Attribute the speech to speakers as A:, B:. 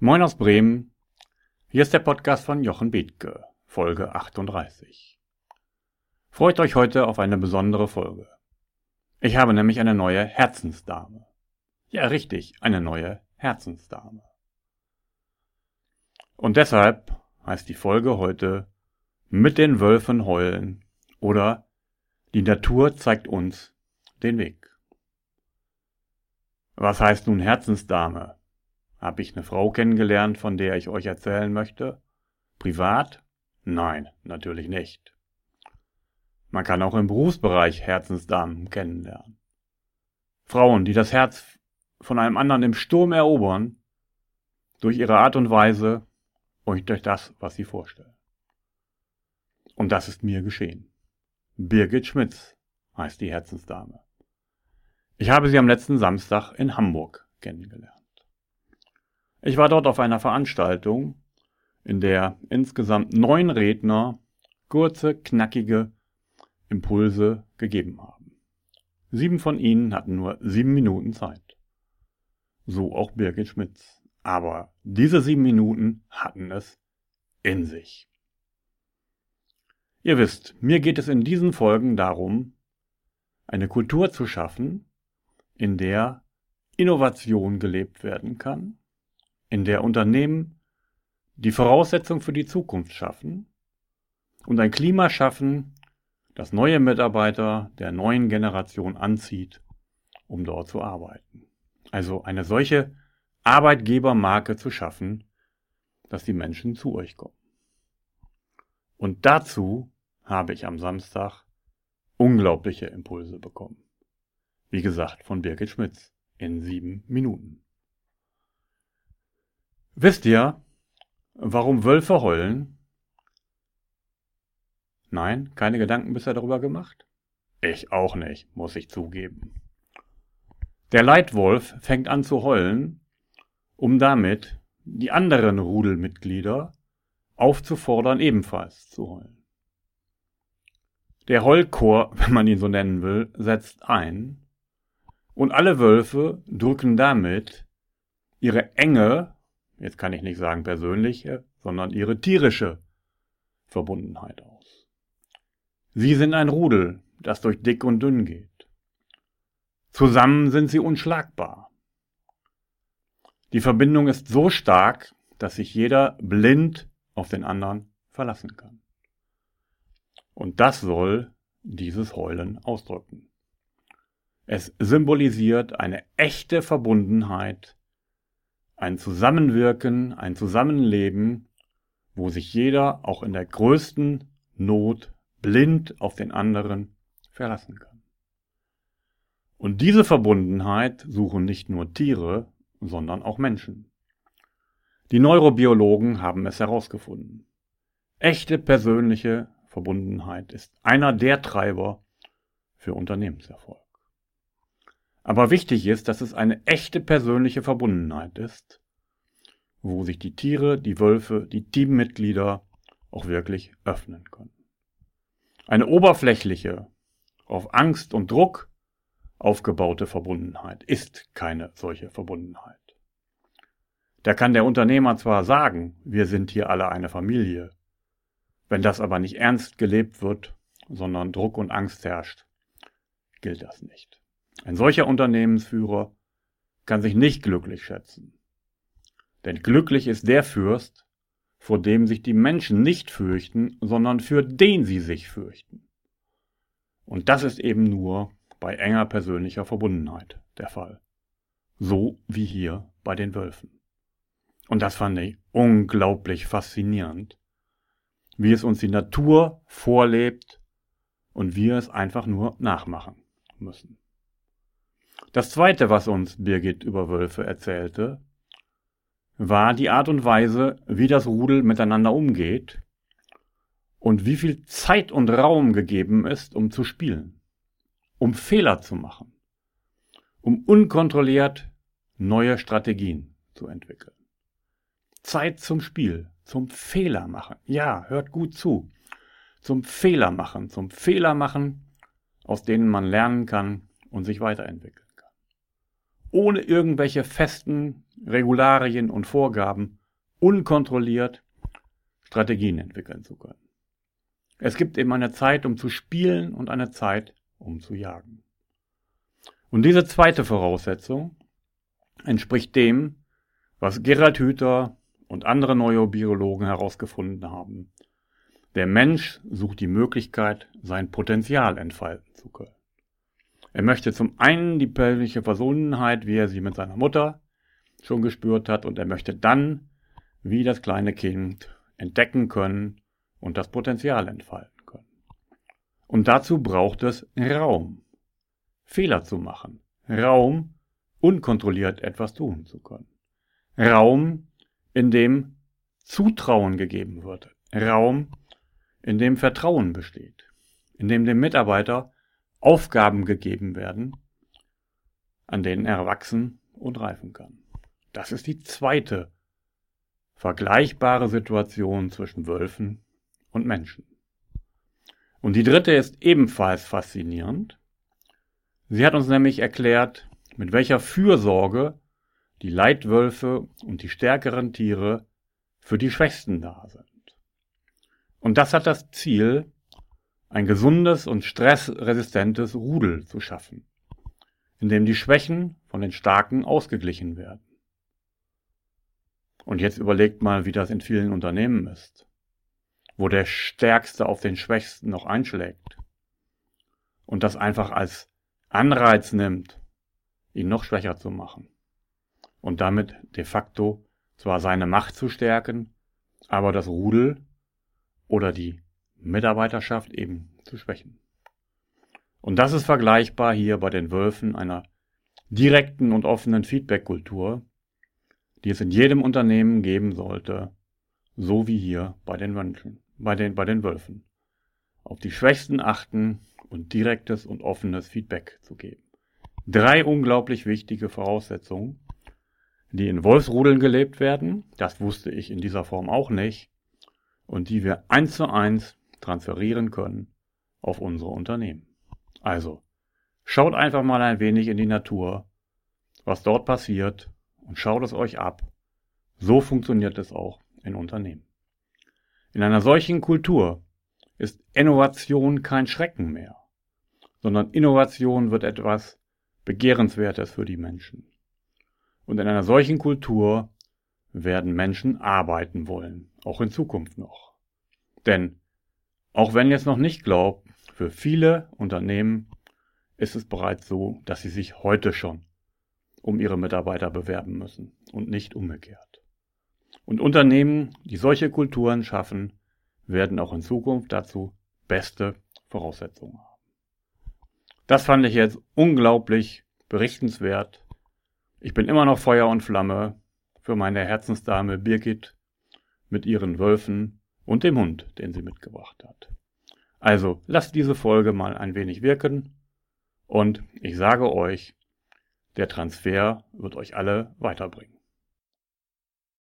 A: Moin aus Bremen. Hier ist der Podcast von Jochen Bethke, Folge 38. Freut euch heute auf eine besondere Folge. Ich habe nämlich eine neue Herzensdame. Ja, richtig, eine neue Herzensdame. Und deshalb heißt die Folge heute Mit den Wölfen heulen oder Die Natur zeigt uns den Weg. Was heißt nun Herzensdame? Habe ich eine Frau kennengelernt, von der ich euch erzählen möchte? Privat? Nein, natürlich nicht. Man kann auch im Berufsbereich Herzensdamen kennenlernen. Frauen, die das Herz von einem anderen im Sturm erobern, durch ihre Art und Weise und durch das, was sie vorstellen. Und das ist mir geschehen. Birgit Schmitz heißt die Herzensdame. Ich habe sie am letzten Samstag in Hamburg kennengelernt. Ich war dort auf einer Veranstaltung, in der insgesamt neun Redner kurze, knackige Impulse gegeben haben. Sieben von ihnen hatten nur sieben Minuten Zeit. So auch Birgit Schmitz. Aber diese sieben Minuten hatten es in sich. Ihr wisst, mir geht es in diesen Folgen darum, eine Kultur zu schaffen, in der Innovation gelebt werden kann, in der Unternehmen die Voraussetzung für die Zukunft schaffen und ein Klima schaffen, das neue Mitarbeiter der neuen Generation anzieht, um dort zu arbeiten. Also eine solche Arbeitgebermarke zu schaffen, dass die Menschen zu euch kommen. Und dazu habe ich am Samstag unglaubliche Impulse bekommen. Wie gesagt, von Birgit Schmitz in sieben Minuten. Wisst ihr, warum Wölfe heulen? Nein, keine Gedanken bisher darüber gemacht? Ich auch nicht, muss ich zugeben. Der Leitwolf fängt an zu heulen, um damit die anderen Rudelmitglieder aufzufordern, ebenfalls zu heulen. Der Heulchor, wenn man ihn so nennen will, setzt ein, und alle Wölfe drücken damit ihre enge jetzt kann ich nicht sagen persönliche, sondern ihre tierische Verbundenheit aus. Sie sind ein Rudel, das durch dick und dünn geht. Zusammen sind sie unschlagbar. Die Verbindung ist so stark, dass sich jeder blind auf den anderen verlassen kann. Und das soll dieses Heulen ausdrücken. Es symbolisiert eine echte Verbundenheit ein Zusammenwirken, ein Zusammenleben, wo sich jeder auch in der größten Not blind auf den anderen verlassen kann. Und diese Verbundenheit suchen nicht nur Tiere, sondern auch Menschen. Die Neurobiologen haben es herausgefunden. Echte persönliche Verbundenheit ist einer der Treiber für Unternehmenserfolg. Aber wichtig ist, dass es eine echte persönliche Verbundenheit ist, wo sich die Tiere, die Wölfe, die Teammitglieder auch wirklich öffnen können. Eine oberflächliche, auf Angst und Druck aufgebaute Verbundenheit ist keine solche Verbundenheit. Da kann der Unternehmer zwar sagen, wir sind hier alle eine Familie, wenn das aber nicht ernst gelebt wird, sondern Druck und Angst herrscht, gilt das nicht. Ein solcher Unternehmensführer kann sich nicht glücklich schätzen. Denn glücklich ist der Fürst, vor dem sich die Menschen nicht fürchten, sondern für den sie sich fürchten. Und das ist eben nur bei enger persönlicher Verbundenheit der Fall. So wie hier bei den Wölfen. Und das fand ich unglaublich faszinierend, wie es uns die Natur vorlebt und wir es einfach nur nachmachen müssen. Das zweite, was uns Birgit über Wölfe erzählte, war die Art und Weise, wie das Rudel miteinander umgeht und wie viel Zeit und Raum gegeben ist, um zu spielen, um Fehler zu machen, um unkontrolliert neue Strategien zu entwickeln. Zeit zum Spiel, zum Fehler machen. Ja, hört gut zu. Zum Fehler machen, zum Fehler machen, aus denen man lernen kann und sich weiterentwickeln. Ohne irgendwelche festen Regularien und Vorgaben unkontrolliert Strategien entwickeln zu können. Es gibt eben eine Zeit, um zu spielen und eine Zeit, um zu jagen. Und diese zweite Voraussetzung entspricht dem, was Gerald Hüther und andere Neurobiologen herausgefunden haben. Der Mensch sucht die Möglichkeit, sein Potenzial entfalten zu können. Er möchte zum einen die persönliche Verbundenheit, wie er sie mit seiner Mutter schon gespürt hat, und er möchte dann, wie das kleine Kind, entdecken können und das Potenzial entfalten können. Und dazu braucht es Raum. Fehler zu machen. Raum, unkontrolliert etwas tun zu können. Raum, in dem Zutrauen gegeben wird. Raum, in dem Vertrauen besteht. In dem dem Mitarbeiter Aufgaben gegeben werden, an denen er wachsen und reifen kann. Das ist die zweite vergleichbare Situation zwischen Wölfen und Menschen. Und die dritte ist ebenfalls faszinierend. Sie hat uns nämlich erklärt, mit welcher Fürsorge die Leitwölfe und die stärkeren Tiere für die Schwächsten da sind. Und das hat das Ziel, ein gesundes und stressresistentes Rudel zu schaffen, in dem die Schwächen von den Starken ausgeglichen werden. Und jetzt überlegt mal, wie das in vielen Unternehmen ist, wo der Stärkste auf den Schwächsten noch einschlägt und das einfach als Anreiz nimmt, ihn noch schwächer zu machen und damit de facto zwar seine Macht zu stärken, aber das Rudel oder die Mitarbeiterschaft eben zu schwächen. Und das ist vergleichbar hier bei den Wölfen einer direkten und offenen Feedback-Kultur, die es in jedem Unternehmen geben sollte, so wie hier bei den Menschen, bei den, bei den Wölfen. Auf die Schwächsten achten und direktes und offenes Feedback zu geben. Drei unglaublich wichtige Voraussetzungen, die in Wolfsrudeln gelebt werden, das wusste ich in dieser Form auch nicht, und die wir eins zu eins transferieren können auf unsere Unternehmen. Also, schaut einfach mal ein wenig in die Natur, was dort passiert und schaut es euch ab. So funktioniert es auch in Unternehmen. In einer solchen Kultur ist Innovation kein Schrecken mehr, sondern Innovation wird etwas Begehrenswertes für die Menschen. Und in einer solchen Kultur werden Menschen arbeiten wollen, auch in Zukunft noch. Denn auch wenn ihr es noch nicht glaubt, für viele Unternehmen ist es bereits so, dass sie sich heute schon um ihre Mitarbeiter bewerben müssen und nicht umgekehrt. Und Unternehmen, die solche Kulturen schaffen, werden auch in Zukunft dazu beste Voraussetzungen haben. Das fand ich jetzt unglaublich berichtenswert. Ich bin immer noch Feuer und Flamme für meine Herzensdame Birgit mit ihren Wölfen und dem Hund, den sie mitgebracht hat. Also lasst diese Folge mal ein wenig wirken und ich sage euch, der Transfer wird euch alle weiterbringen.